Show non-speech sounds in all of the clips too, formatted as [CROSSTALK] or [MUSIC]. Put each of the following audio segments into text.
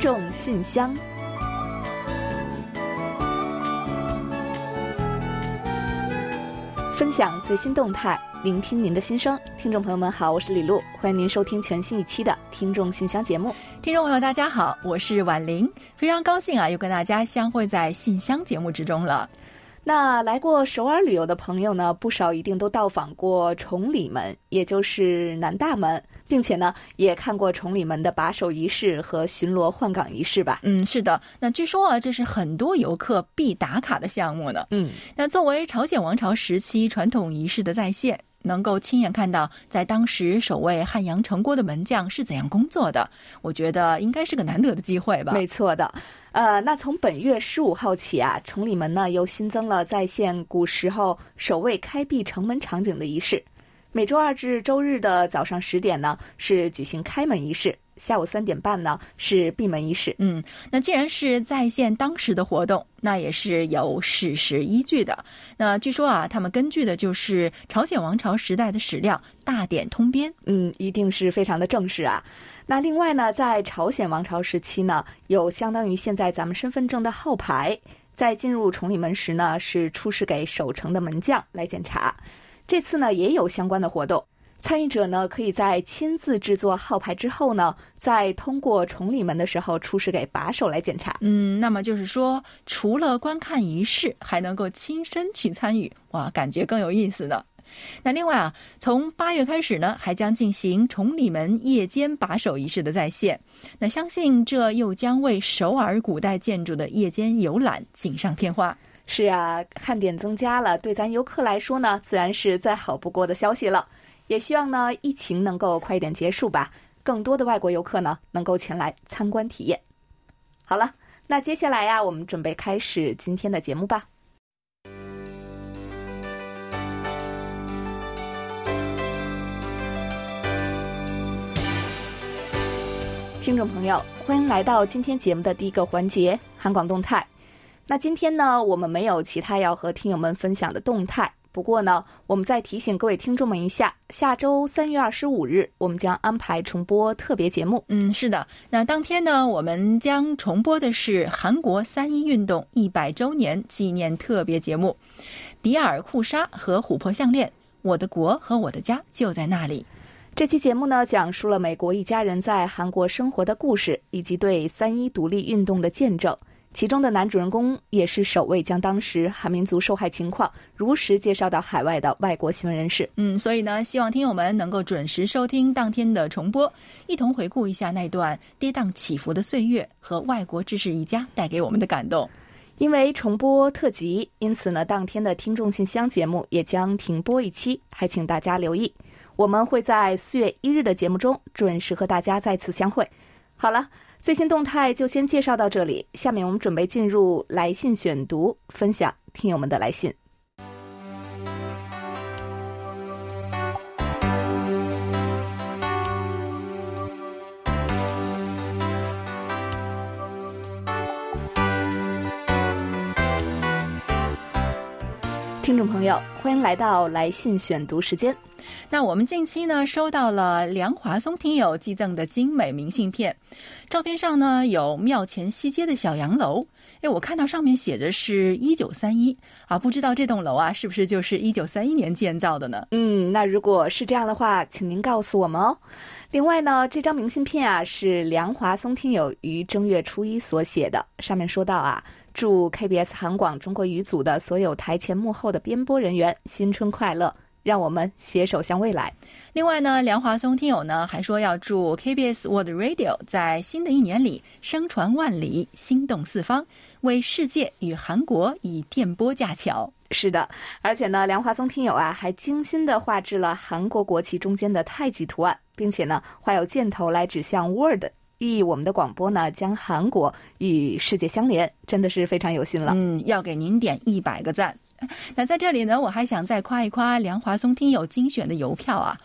众信箱，分享最新动态，聆听您的心声。听众朋友们好，我是李璐，欢迎您收听全新一期的《听众信箱》节目。听众朋友大家好，我是婉玲，非常高兴啊，又跟大家相会在信箱节目之中了。那来过首尔旅游的朋友呢，不少一定都到访过崇礼门，也就是南大门，并且呢，也看过崇礼门的把守仪式和巡逻换岗仪式吧？嗯，是的。那据说啊，这是很多游客必打卡的项目呢。嗯，那作为朝鲜王朝时期传统仪式的再现。能够亲眼看到在当时守卫汉阳城郭的门将是怎样工作的，我觉得应该是个难得的机会吧。没错的，呃，那从本月十五号起啊，崇礼门呢又新增了再现古时候守卫开闭城门场景的仪式。每周二至周日的早上十点呢是举行开门仪式。下午三点半呢是闭门仪式。嗯，那既然是再现当时的活动，那也是有史实依据的。那据说啊，他们根据的就是朝鲜王朝时代的史料《大典通编》。嗯，一定是非常的正式啊。那另外呢，在朝鲜王朝时期呢，有相当于现在咱们身份证的号牌，在进入崇礼门时呢，是出示给守城的门将来检查。这次呢，也有相关的活动。参与者呢，可以在亲自制作号牌之后呢，在通过崇礼门的时候出示给把手来检查。嗯，那么就是说，除了观看仪式，还能够亲身去参与，哇，感觉更有意思呢。那另外啊，从八月开始呢，还将进行崇礼门夜间把守仪式的再现。那相信这又将为首尔古代建筑的夜间游览锦上添花。是啊，看点增加了，对咱游客来说呢，自然是再好不过的消息了。也希望呢，疫情能够快一点结束吧，更多的外国游客呢能够前来参观体验。好了，那接下来呀，我们准备开始今天的节目吧。听众朋友，欢迎来到今天节目的第一个环节——韩广动态。那今天呢，我们没有其他要和听友们分享的动态。不过呢，我们再提醒各位听众们一下，下周三月二十五日，我们将安排重播特别节目。嗯，是的，那当天呢，我们将重播的是韩国三一运动一百周年纪念特别节目《迪尔库莎和琥珀项链》，我的国和我的家就在那里。这期节目呢，讲述了美国一家人在韩国生活的故事，以及对三一独立运动的见证。其中的男主人公也是首位将当时韩民族受害情况如实介绍到海外的外国新闻人士。嗯，所以呢，希望听友们能够准时收听当天的重播，一同回顾一下那段跌宕起伏的岁月和外国志士一家带给我们的感动。因为重播特辑，因此呢，当天的听众信箱节目也将停播一期，还请大家留意。我们会在四月一日的节目中准时和大家再次相会。好了。最新动态就先介绍到这里，下面我们准备进入来信选读，分享听友们的来信。友，欢迎来到来信选读时间。那我们近期呢收到了梁华松听友寄赠的精美明信片，照片上呢有庙前西街的小洋楼，哎，我看到上面写的是一九三一啊，不知道这栋楼啊是不是就是一九三一年建造的呢？嗯，那如果是这样的话，请您告诉我们哦。另外呢，这张明信片啊是梁华松听友于正月初一所写的，上面说到啊，祝 KBS 韩广中国语组的所有台前幕后的编播人员新春快乐。让我们携手向未来。另外呢，梁华松听友呢还说要祝 KBS World Radio 在新的一年里声传万里、心动四方，为世界与韩国以电波架桥。是的，而且呢，梁华松听友啊还精心的画制了韩国国旗中间的太极图案，并且呢画有箭头来指向 World，寓意我们的广播呢将韩国与世界相连，真的是非常有心了。嗯，要给您点一百个赞。那在这里呢，我还想再夸一夸梁华松听友精选的邮票啊。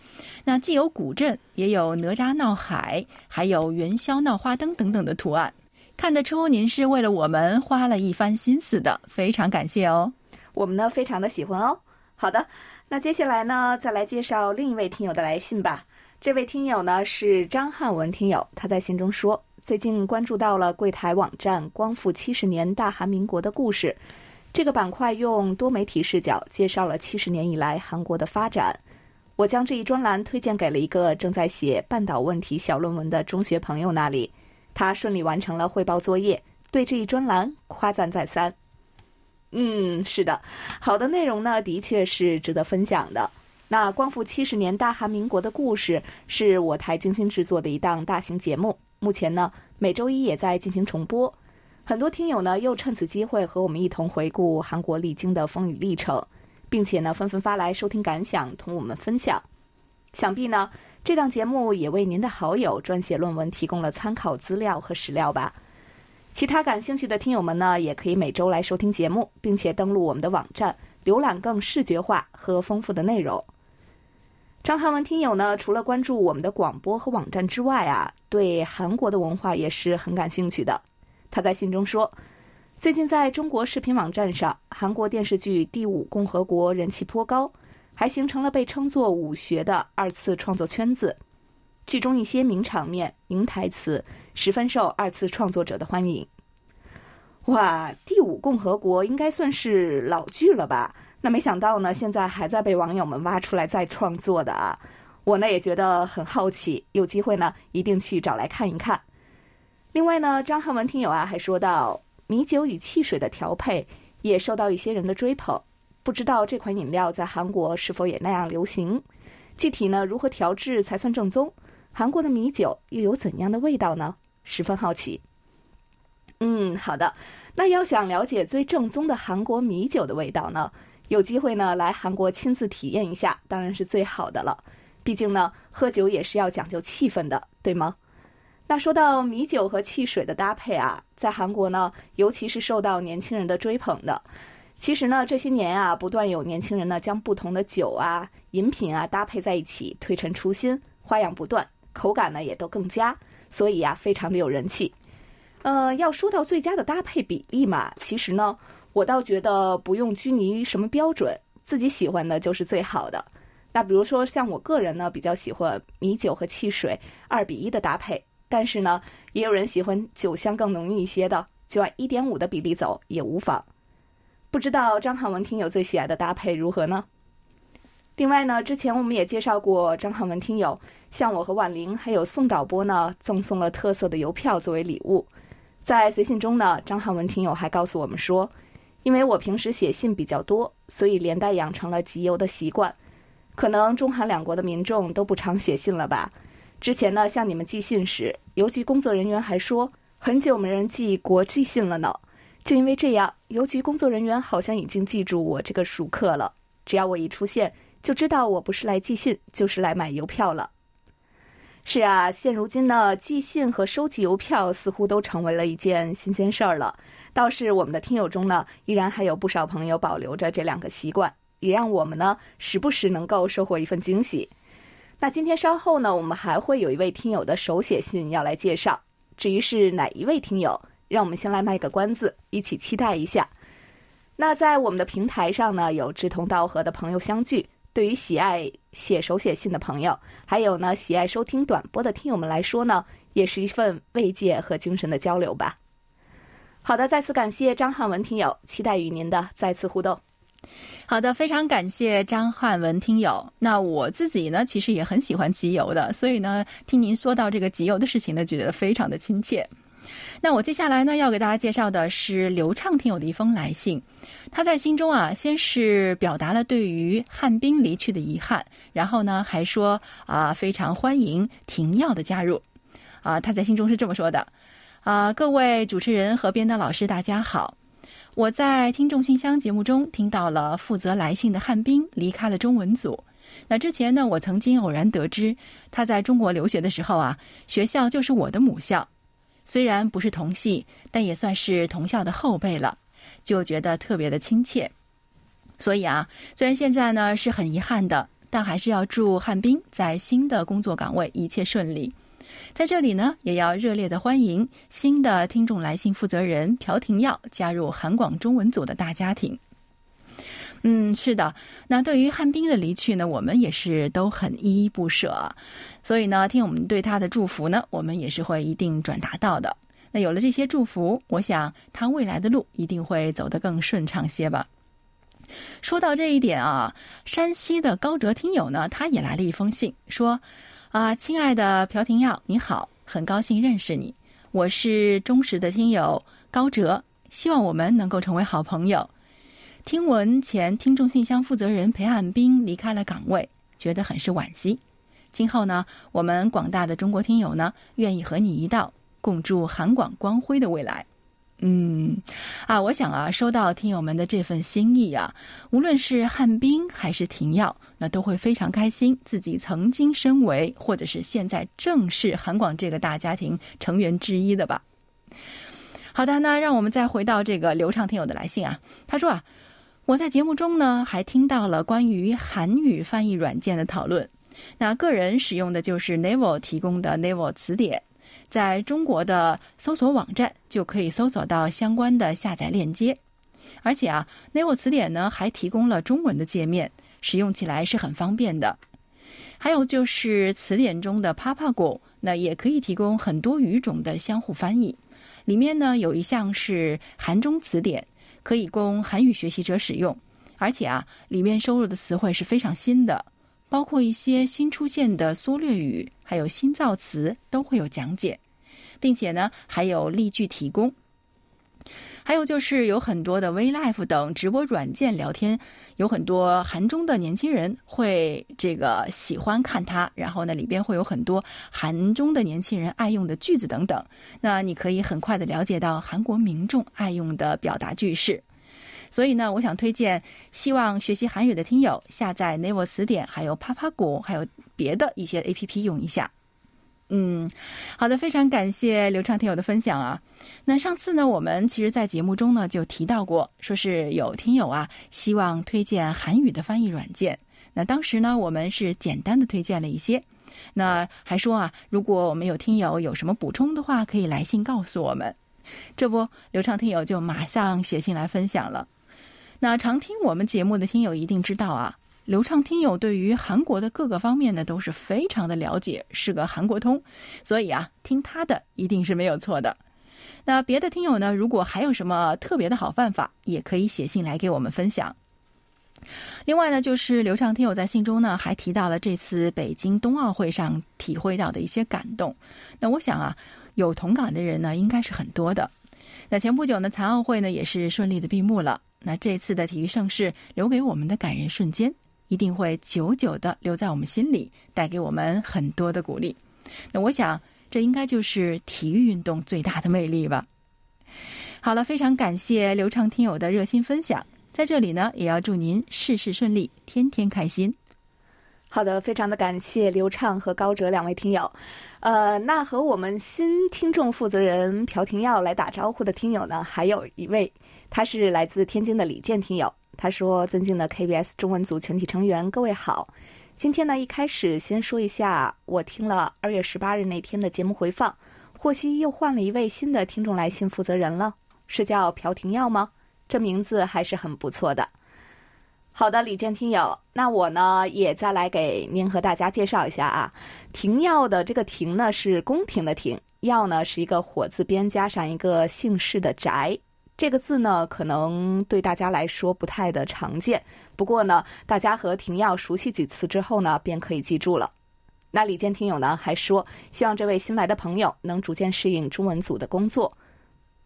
那既有古镇，也有哪吒闹海，还有元宵闹花灯等等的图案，看得出您是为了我们花了一番心思的，非常感谢哦。我们呢非常的喜欢哦。好的，那接下来呢，再来介绍另一位听友的来信吧。这位听友呢是张汉文听友，他在信中说，最近关注到了柜台网站《光复七十年大韩民国的故事》这个板块，用多媒体视角介绍了七十年以来韩国的发展。我将这一专栏推荐给了一个正在写半岛问题小论文的中学朋友那里，他顺利完成了汇报作业，对这一专栏夸赞再三。嗯，是的，好的内容呢，的确是值得分享的。那光复七十年大韩民国的故事是我台精心制作的一档大型节目，目前呢每周一也在进行重播。很多听友呢又趁此机会和我们一同回顾韩国历经的风雨历程，并且呢纷纷发来收听感想同我们分享。想必呢这档节目也为您的好友撰写论文提供了参考资料和史料吧。其他感兴趣的听友们呢也可以每周来收听节目，并且登录我们的网站浏览更视觉化和丰富的内容。张汉文听友呢，除了关注我们的广播和网站之外啊，对韩国的文化也是很感兴趣的。他在信中说，最近在中国视频网站上，韩国电视剧《第五共和国》人气颇高，还形成了被称作“武学”的二次创作圈子。剧中一些名场面、名台词，十分受二次创作者的欢迎。哇，《第五共和国》应该算是老剧了吧？那没想到呢，现在还在被网友们挖出来再创作的啊！我呢也觉得很好奇，有机会呢一定去找来看一看。另外呢，张汉文听友啊还说到，米酒与汽水的调配也受到一些人的追捧，不知道这款饮料在韩国是否也那样流行？具体呢如何调制才算正宗？韩国的米酒又有怎样的味道呢？十分好奇。嗯，好的。那要想了解最正宗的韩国米酒的味道呢？有机会呢，来韩国亲自体验一下，当然是最好的了。毕竟呢，喝酒也是要讲究气氛的，对吗？那说到米酒和汽水的搭配啊，在韩国呢，尤其是受到年轻人的追捧的。其实呢，这些年啊，不断有年轻人呢，将不同的酒啊、饮品啊搭配在一起，推陈出新，花样不断，口感呢也都更佳，所以呀，非常的有人气。呃，要说到最佳的搭配比例嘛，其实呢。我倒觉得不用拘泥于什么标准，自己喜欢的就是最好的。那比如说像我个人呢，比较喜欢米酒和汽水二比一的搭配，但是呢，也有人喜欢酒香更浓郁一些的，就按一点五的比例走也无妨。不知道张汉文听友最喜爱的搭配如何呢？另外呢，之前我们也介绍过张汉文听友向我和婉玲还有宋导播呢赠送了特色的邮票作为礼物。在随信中呢，张汉文听友还告诉我们说。因为我平时写信比较多，所以连带养成了集邮的习惯。可能中韩两国的民众都不常写信了吧？之前呢，向你们寄信时，邮局工作人员还说很久没人寄国际信了呢。就因为这样，邮局工作人员好像已经记住我这个熟客了。只要我一出现，就知道我不是来寄信，就是来买邮票了。是啊，现如今呢，寄信和收集邮票似乎都成为了一件新鲜事儿了。倒是我们的听友中呢，依然还有不少朋友保留着这两个习惯，也让我们呢时不时能够收获一份惊喜。那今天稍后呢，我们还会有一位听友的手写信要来介绍。至于是哪一位听友，让我们先来卖个关子，一起期待一下。那在我们的平台上呢，有志同道合的朋友相聚。对于喜爱写手写信的朋友，还有呢喜爱收听短播的听友们来说呢，也是一份慰藉和精神的交流吧。好的，再次感谢张汉文听友，期待与您的再次互动。好的，非常感谢张汉文听友。那我自己呢，其实也很喜欢集邮的，所以呢，听您说到这个集邮的事情呢，觉得非常的亲切。那我接下来呢，要给大家介绍的是刘畅听友的一封来信。他在信中啊，先是表达了对于汉斌离去的遗憾，然后呢，还说啊，非常欢迎廷耀的加入。啊，他在信中是这么说的。啊，各位主持人和编导老师，大家好！我在听众信箱节目中听到了负责来信的汉斌离开了中文组。那之前呢，我曾经偶然得知他在中国留学的时候啊，学校就是我的母校。虽然不是同系，但也算是同校的后辈了，就觉得特别的亲切。所以啊，虽然现在呢是很遗憾的，但还是要祝汉斌在新的工作岗位一切顺利。在这里呢，也要热烈的欢迎新的听众来信负责人朴廷耀加入韩广中文组的大家庭。嗯，是的。那对于汉斌的离去呢，我们也是都很依依不舍。所以呢，听我们对他的祝福呢，我们也是会一定转达到的。那有了这些祝福，我想他未来的路一定会走得更顺畅些吧。说到这一点啊，山西的高哲听友呢，他也来了一封信，说：“啊，亲爱的朴廷耀，你好，很高兴认识你，我是忠实的听友高哲，希望我们能够成为好朋友。听闻前听众信箱负责人裴汉斌离开了岗位，觉得很是惋惜。今后呢，我们广大的中国听友呢，愿意和你一道共筑韩广光辉的未来。”嗯，啊，我想啊，收到听友们的这份心意啊，无论是汉斌还是廷耀，那都会非常开心，自己曾经身为或者是现在正是韩广这个大家庭成员之一的吧。好的，那让我们再回到这个流畅听友的来信啊，他说啊，我在节目中呢还听到了关于韩语翻译软件的讨论，那个人使用的就是 Naver 提供的 Naver 词典。在中国的搜索网站就可以搜索到相关的下载链接，而且啊，Naver 词典呢还提供了中文的界面，使用起来是很方便的。还有就是词典中的 Papago，那也可以提供很多语种的相互翻译。里面呢有一项是韩中词典，可以供韩语学习者使用，而且啊，里面收录的词汇是非常新的。包括一些新出现的缩略语，还有新造词都会有讲解，并且呢还有例句提供。还有就是有很多的 WeLive 等直播软件聊天，有很多韩中的年轻人会这个喜欢看它，然后呢里边会有很多韩中的年轻人爱用的句子等等。那你可以很快的了解到韩国民众爱用的表达句式。所以呢，我想推荐希望学习韩语的听友下载 Naver 词典，还有 Papago，还有别的一些 A P P 用一下。嗯，好的，非常感谢刘畅听友的分享啊。那上次呢，我们其实在节目中呢就提到过，说是有听友啊希望推荐韩语的翻译软件。那当时呢，我们是简单的推荐了一些，那还说啊，如果我们有听友有什么补充的话，可以来信告诉我们。这不，刘畅听友就马上写信来分享了。那常听我们节目的听友一定知道啊，流畅听友对于韩国的各个方面呢都是非常的了解，是个韩国通，所以啊，听他的一定是没有错的。那别的听友呢，如果还有什么特别的好办法，也可以写信来给我们分享。另外呢，就是流畅听友在信中呢还提到了这次北京冬奥会上体会到的一些感动。那我想啊，有同感的人呢应该是很多的。那前不久呢，残奥会呢也是顺利的闭幕了。那这次的体育盛世留给我们的感人瞬间，一定会久久的留在我们心里，带给我们很多的鼓励。那我想，这应该就是体育运动最大的魅力吧。好了，非常感谢刘畅听友的热心分享，在这里呢，也要祝您事事顺利，天天开心。好的，非常的感谢刘畅和高哲两位听友。呃，那和我们新听众负责人朴廷耀来打招呼的听友呢，还有一位。他是来自天津的李健听友，他说：“尊敬的 KBS 中文组全体成员，各位好。今天呢，一开始先说一下，我听了二月十八日那天的节目回放，获悉又换了一位新的听众来信负责人了，是叫朴廷耀吗？这名字还是很不错的。好的，李健听友，那我呢也再来给您和大家介绍一下啊，廷耀的这个廷呢是宫廷的廷，耀呢是一个火字边加上一个姓氏的宅。”这个字呢，可能对大家来说不太的常见。不过呢，大家和廷耀熟悉几次之后呢，便可以记住了。那李健听友呢还说，希望这位新来的朋友能逐渐适应中文组的工作。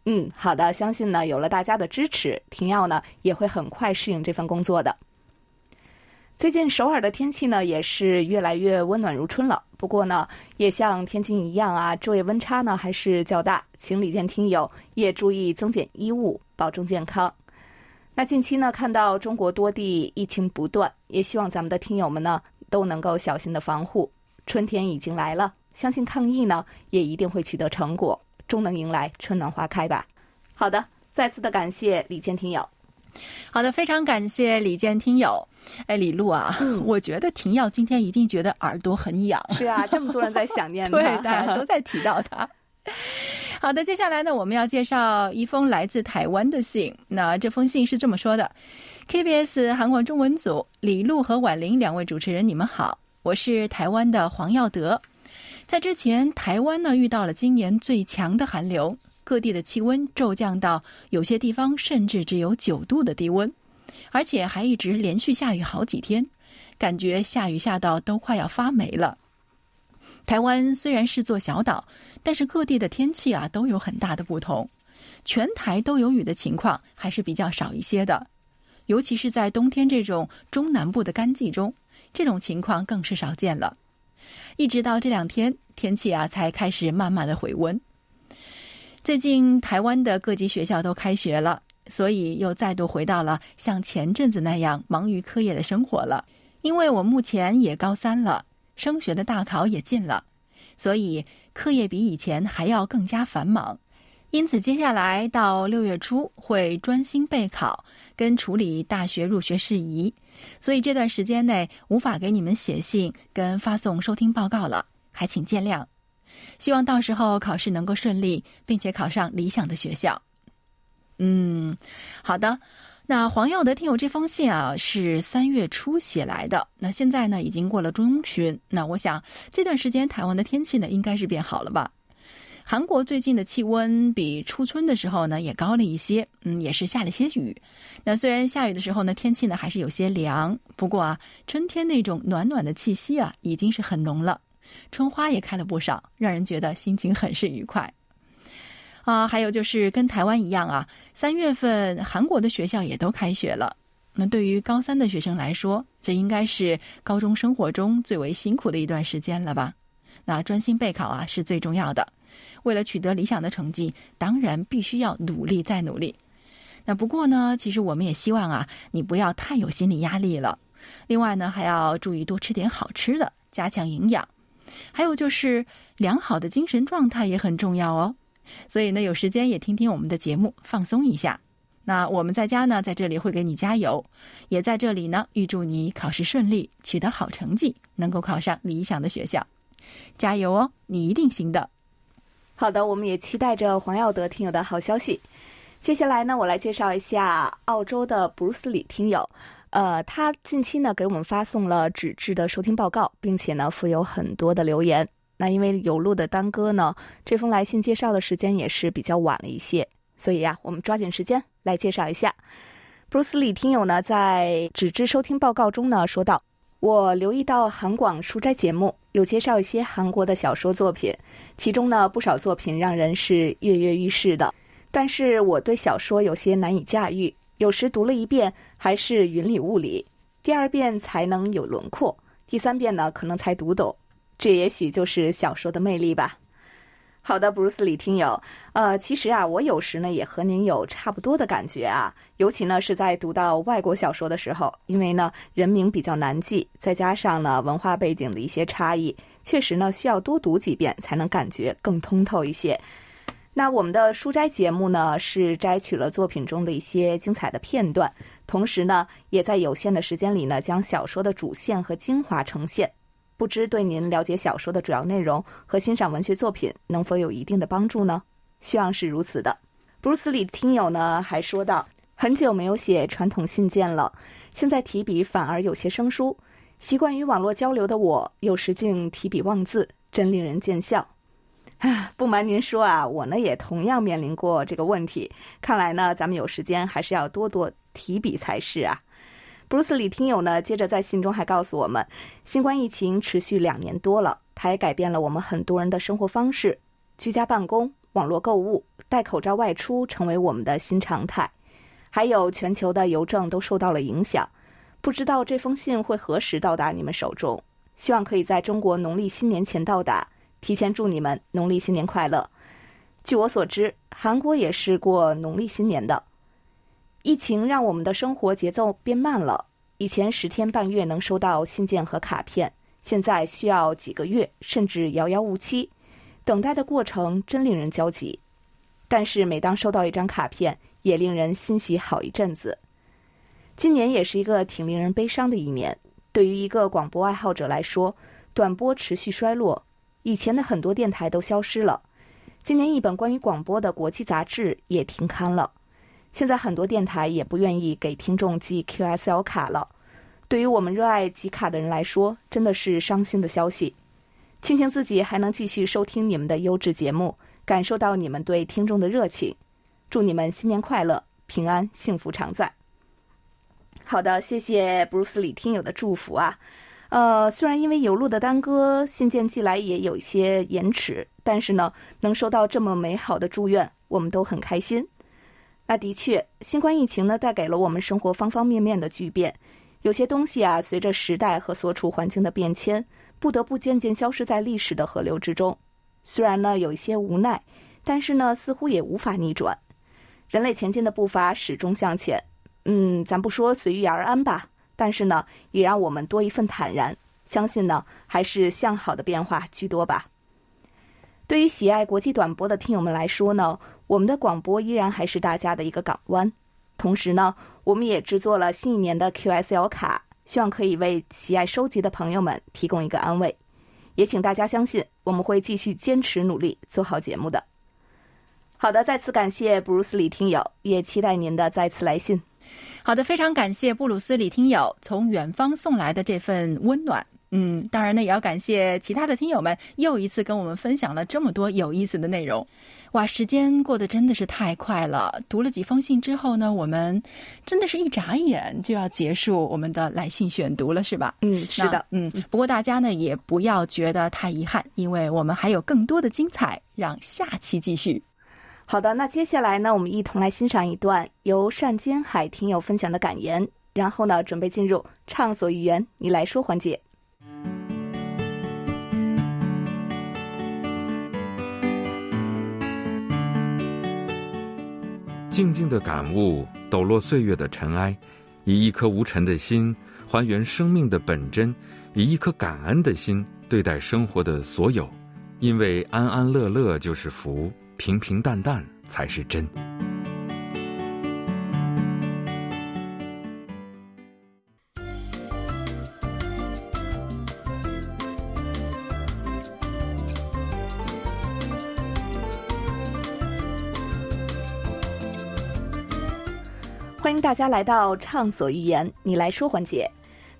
嗯，好的，相信呢有了大家的支持，廷耀呢也会很快适应这份工作的。最近首尔的天气呢也是越来越温暖如春了。不过呢，也像天津一样啊，昼夜温差呢还是较大，请李健听友也注意增减衣物，保重健康。那近期呢，看到中国多地疫情不断，也希望咱们的听友们呢都能够小心的防护。春天已经来了，相信抗疫呢也一定会取得成果，终能迎来春暖花开吧。好的，再次的感谢李健听友。好的，非常感谢李健听友。哎，李璐啊，[LAUGHS] 我觉得婷耀今天一定觉得耳朵很痒。是啊，这么多人在想念 [LAUGHS] 他，对，大家都在提到他。好的，接下来呢，我们要介绍一封来自台湾的信。那这封信是这么说的 KBS 韩国中文组李璐和婉玲两位主持人，你们好，我是台湾的黄耀德。在之前，台湾呢遇到了今年最强的寒流，各地的气温骤降到有些地方甚至只有九度的低温，而且还一直连续下雨好几天，感觉下雨下到都快要发霉了。台湾虽然是座小岛，但是各地的天气啊都有很大的不同，全台都有雨的情况还是比较少一些的。尤其是在冬天这种中南部的干季中，这种情况更是少见了。一直到这两天，天气啊才开始慢慢的回温。最近台湾的各级学校都开学了，所以又再度回到了像前阵子那样忙于课业的生活了。因为我目前也高三了，升学的大考也近了，所以课业比以前还要更加繁忙。因此，接下来到六月初会专心备考，跟处理大学入学事宜，所以这段时间内无法给你们写信跟发送收听报告了，还请见谅。希望到时候考试能够顺利，并且考上理想的学校。嗯，好的。那黄耀德听友这封信啊，是三月初写来的。那现在呢，已经过了中旬。那我想这段时间台湾的天气呢，应该是变好了吧？韩国最近的气温比初春的时候呢也高了一些，嗯，也是下了些雨。那虽然下雨的时候呢，天气呢还是有些凉，不过啊，春天那种暖暖的气息啊，已经是很浓了。春花也开了不少，让人觉得心情很是愉快。啊，还有就是跟台湾一样啊，三月份韩国的学校也都开学了。那对于高三的学生来说，这应该是高中生活中最为辛苦的一段时间了吧？那专心备考啊，是最重要的。为了取得理想的成绩，当然必须要努力再努力。那不过呢，其实我们也希望啊，你不要太有心理压力了。另外呢，还要注意多吃点好吃的，加强营养。还有就是良好的精神状态也很重要哦。所以呢，有时间也听听我们的节目，放松一下。那我们在家呢，在这里会给你加油，也在这里呢，预祝你考试顺利，取得好成绩，能够考上理想的学校。加油哦，你一定行的。好的，我们也期待着黄耀德听友的好消息。接下来呢，我来介绍一下澳洲的布鲁斯里听友。呃，他近期呢给我们发送了纸质的收听报告，并且呢附有很多的留言。那因为有路的耽搁呢，这封来信介绍的时间也是比较晚了一些，所以呀，我们抓紧时间来介绍一下。布鲁斯李听友呢在纸质收听报告中呢说道。我留意到韩广书斋节目有介绍一些韩国的小说作品，其中呢不少作品让人是跃跃欲试的。但是我对小说有些难以驾驭，有时读了一遍还是云里雾里，第二遍才能有轮廓，第三遍呢可能才读懂。这也许就是小说的魅力吧。好的，布鲁斯里听友，呃，其实啊，我有时呢也和您有差不多的感觉啊，尤其呢是在读到外国小说的时候，因为呢人名比较难记，再加上呢文化背景的一些差异，确实呢需要多读几遍才能感觉更通透一些。那我们的书斋节目呢是摘取了作品中的一些精彩的片段，同时呢也在有限的时间里呢将小说的主线和精华呈现。不知对您了解小说的主要内容和欣赏文学作品能否有一定的帮助呢？希望是如此的。布鲁斯里听友呢还说道：“很久没有写传统信件了，现在提笔反而有些生疏。习惯于网络交流的我，有时竟提笔忘字，真令人见笑。”啊，不瞒您说啊，我呢也同样面临过这个问题。看来呢，咱们有时间还是要多多提笔才是啊。布鲁斯里听友呢，接着在信中还告诉我们，新冠疫情持续两年多了，它也改变了我们很多人的生活方式，居家办公、网络购物、戴口罩外出成为我们的新常态，还有全球的邮政都受到了影响。不知道这封信会何时到达你们手中？希望可以在中国农历新年前到达。提前祝你们农历新年快乐。据我所知，韩国也是过农历新年的。疫情让我们的生活节奏变慢了。以前十天半月能收到信件和卡片，现在需要几个月，甚至遥遥无期。等待的过程真令人焦急。但是每当收到一张卡片，也令人欣喜好一阵子。今年也是一个挺令人悲伤的一年。对于一个广播爱好者来说，短波持续衰落，以前的很多电台都消失了。今年一本关于广播的国际杂志也停刊了。现在很多电台也不愿意给听众寄 QSL 卡了。对于我们热爱集卡的人来说，真的是伤心的消息。庆幸自己还能继续收听你们的优质节目，感受到你们对听众的热情。祝你们新年快乐，平安幸福常在。好的，谢谢布鲁斯里听友的祝福啊。呃，虽然因为邮路的耽搁，信件寄来也有一些延迟，但是呢，能收到这么美好的祝愿，我们都很开心。那的确，新冠疫情呢，带给了我们生活方方面面的巨变。有些东西啊，随着时代和所处环境的变迁，不得不渐渐消失在历史的河流之中。虽然呢，有一些无奈，但是呢，似乎也无法逆转。人类前进的步伐始终向前。嗯，咱不说随遇而安吧。但是呢，也让我们多一份坦然，相信呢还是向好的变化居多吧。对于喜爱国际短波的听友们来说呢，我们的广播依然还是大家的一个港湾。同时呢，我们也制作了新一年的 QSL 卡，希望可以为喜爱收集的朋友们提供一个安慰。也请大家相信，我们会继续坚持努力做好节目的。好的，再次感谢布鲁斯李听友，也期待您的再次来信。好的，非常感谢布鲁斯李听友从远方送来的这份温暖。嗯，当然呢，也要感谢其他的听友们又一次跟我们分享了这么多有意思的内容。哇，时间过得真的是太快了！读了几封信之后呢，我们真的是一眨眼就要结束我们的来信选读了，是吧？嗯，是的，嗯。不过大家呢也不要觉得太遗憾，因为我们还有更多的精彩，让下期继续。好的，那接下来呢，我们一同来欣赏一段由单坚海听友分享的感言，然后呢，准备进入畅所欲言，你来说环节。静静的感悟，抖落岁月的尘埃，以一颗无尘的心还原生命的本真，以一颗感恩的心对待生活的所有，因为安安乐乐就是福。平平淡淡才是真。欢迎大家来到畅所欲言，你来说环节。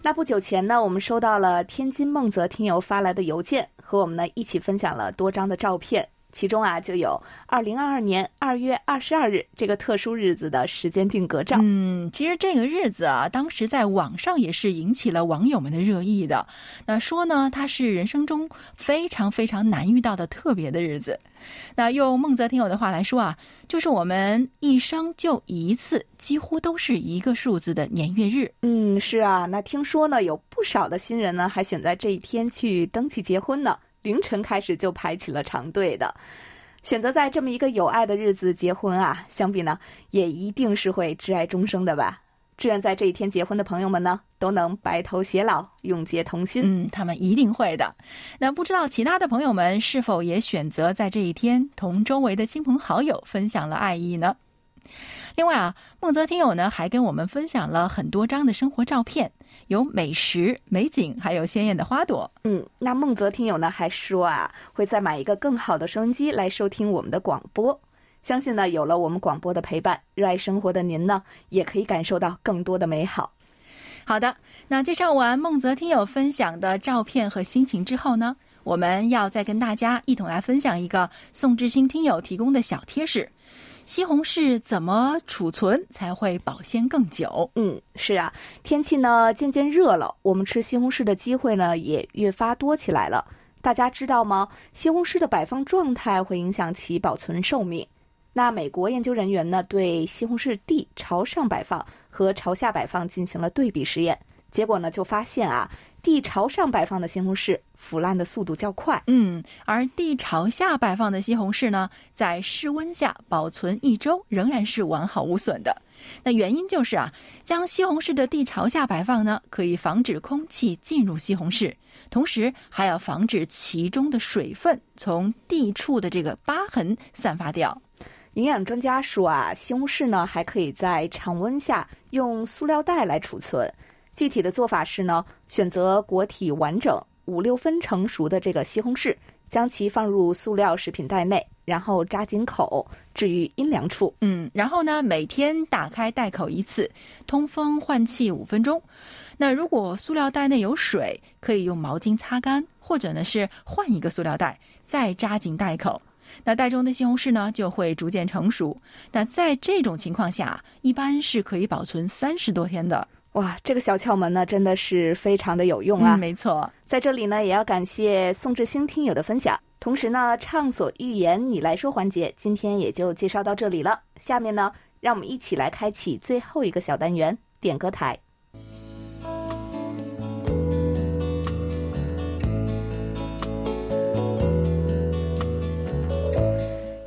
那不久前呢，我们收到了天津梦泽听友发来的邮件，和我们呢一起分享了多张的照片。其中啊，就有二零二二年二月二十二日这个特殊日子的时间定格照。嗯，其实这个日子啊，当时在网上也是引起了网友们的热议的。那说呢，它是人生中非常非常难遇到的特别的日子。那用孟泽听友的话来说啊，就是我们一生就一次，几乎都是一个数字的年月日。嗯，是啊。那听说呢，有不少的新人呢，还选在这一天去登记结婚呢。凌晨开始就排起了长队的，选择在这么一个有爱的日子结婚啊，相比呢也一定是会挚爱终生的吧。志愿在这一天结婚的朋友们呢，都能白头偕老，永结同心。嗯，他们一定会的。那不知道其他的朋友们是否也选择在这一天同周围的亲朋好友分享了爱意呢？另外啊，孟泽听友呢还跟我们分享了很多张的生活照片，有美食、美景，还有鲜艳的花朵。嗯，那孟泽听友呢还说啊，会再买一个更好的收音机来收听我们的广播。相信呢，有了我们广播的陪伴，热爱生活的您呢，也可以感受到更多的美好。好的，那介绍完孟泽听友分享的照片和心情之后呢，我们要再跟大家一同来分享一个宋志新听友提供的小贴士。西红柿怎么储存才会保鲜更久？嗯，是啊，天气呢渐渐热了，我们吃西红柿的机会呢也越发多起来了。大家知道吗？西红柿的摆放状态会影响其保存寿命。那美国研究人员呢对西红柿地朝上摆放和朝下摆放进行了对比实验，结果呢就发现啊。地朝上摆放的西红柿腐烂的速度较快，嗯，而地朝下摆放的西红柿呢，在室温下保存一周仍然是完好无损的。那原因就是啊，将西红柿的地朝下摆放呢，可以防止空气进入西红柿，同时还要防止其中的水分从地处的这个疤痕散发掉。营养专家说啊，西红柿呢还可以在常温下用塑料袋来储存。具体的做法是呢，选择果体完整、五六分成熟的这个西红柿，将其放入塑料食品袋内，然后扎紧口，置于阴凉处。嗯，然后呢，每天打开袋口一次，通风换气五分钟。那如果塑料袋内有水，可以用毛巾擦干，或者呢是换一个塑料袋，再扎紧袋口。那袋中的西红柿呢就会逐渐成熟。那在这种情况下，一般是可以保存三十多天的。哇，这个小窍门呢，真的是非常的有用啊！嗯，没错，在这里呢，也要感谢宋志兴听友的分享。同时呢，畅所欲言，你来说环节，今天也就介绍到这里了。下面呢，让我们一起来开启最后一个小单元——点歌台。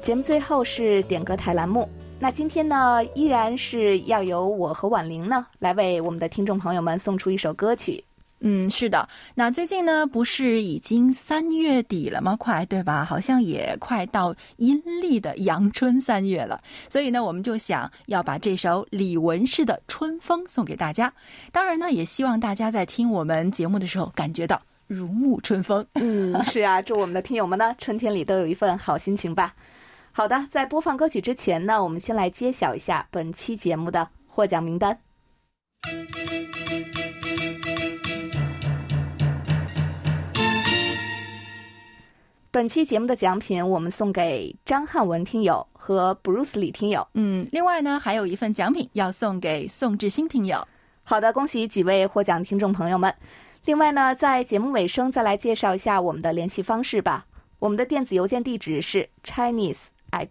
节目最后是点歌台栏目。那今天呢，依然是要由我和婉玲呢来为我们的听众朋友们送出一首歌曲。嗯，是的。那最近呢，不是已经三月底了吗？快，对吧？好像也快到阴历的阳春三月了。所以呢，我们就想要把这首李玟式的《春风》送给大家。当然呢，也希望大家在听我们节目的时候，感觉到如沐春风。嗯，是啊，祝我们的听友们呢，春天里都有一份好心情吧。好的，在播放歌曲之前呢，我们先来揭晓一下本期节目的获奖名单。本期节目的奖品，我们送给张汉文听友和 Bruce 李听友。嗯，另外呢，还有一份奖品要送给宋志新听友。好的，恭喜几位获奖听众朋友们。另外呢，在节目尾声再来介绍一下我们的联系方式吧。我们的电子邮件地址是 Chinese。At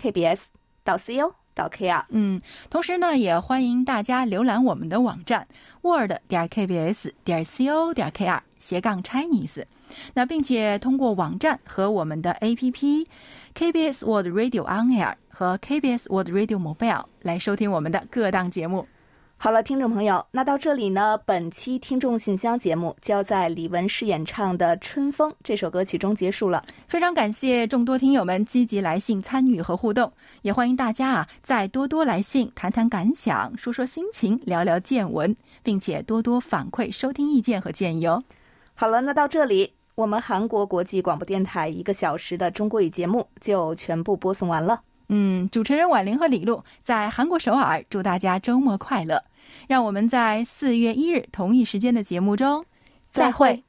kbs 到 co 到 kr，嗯，同时呢，也欢迎大家浏览我们的网站 word 点 kbs 点 co 点 kr 斜杠 Chinese，那并且通过网站和我们的 APP KBS World Radio On Air 和 KBS World Radio Mobile 来收听我们的各档节目。好了，听众朋友，那到这里呢，本期听众信箱节目就要在李文诗演唱的《春风》这首歌曲中结束了。非常感谢众多听友们积极来信参与和互动，也欢迎大家啊再多多来信，谈谈感想，说说心情，聊聊见闻，并且多多反馈收听意见和建议哦。好了，那到这里，我们韩国国际广播电台一个小时的中国语节目就全部播送完了。嗯，主持人婉玲和李璐在韩国首尔，祝大家周末快乐。让我们在四月一日同一时间的节目中再会。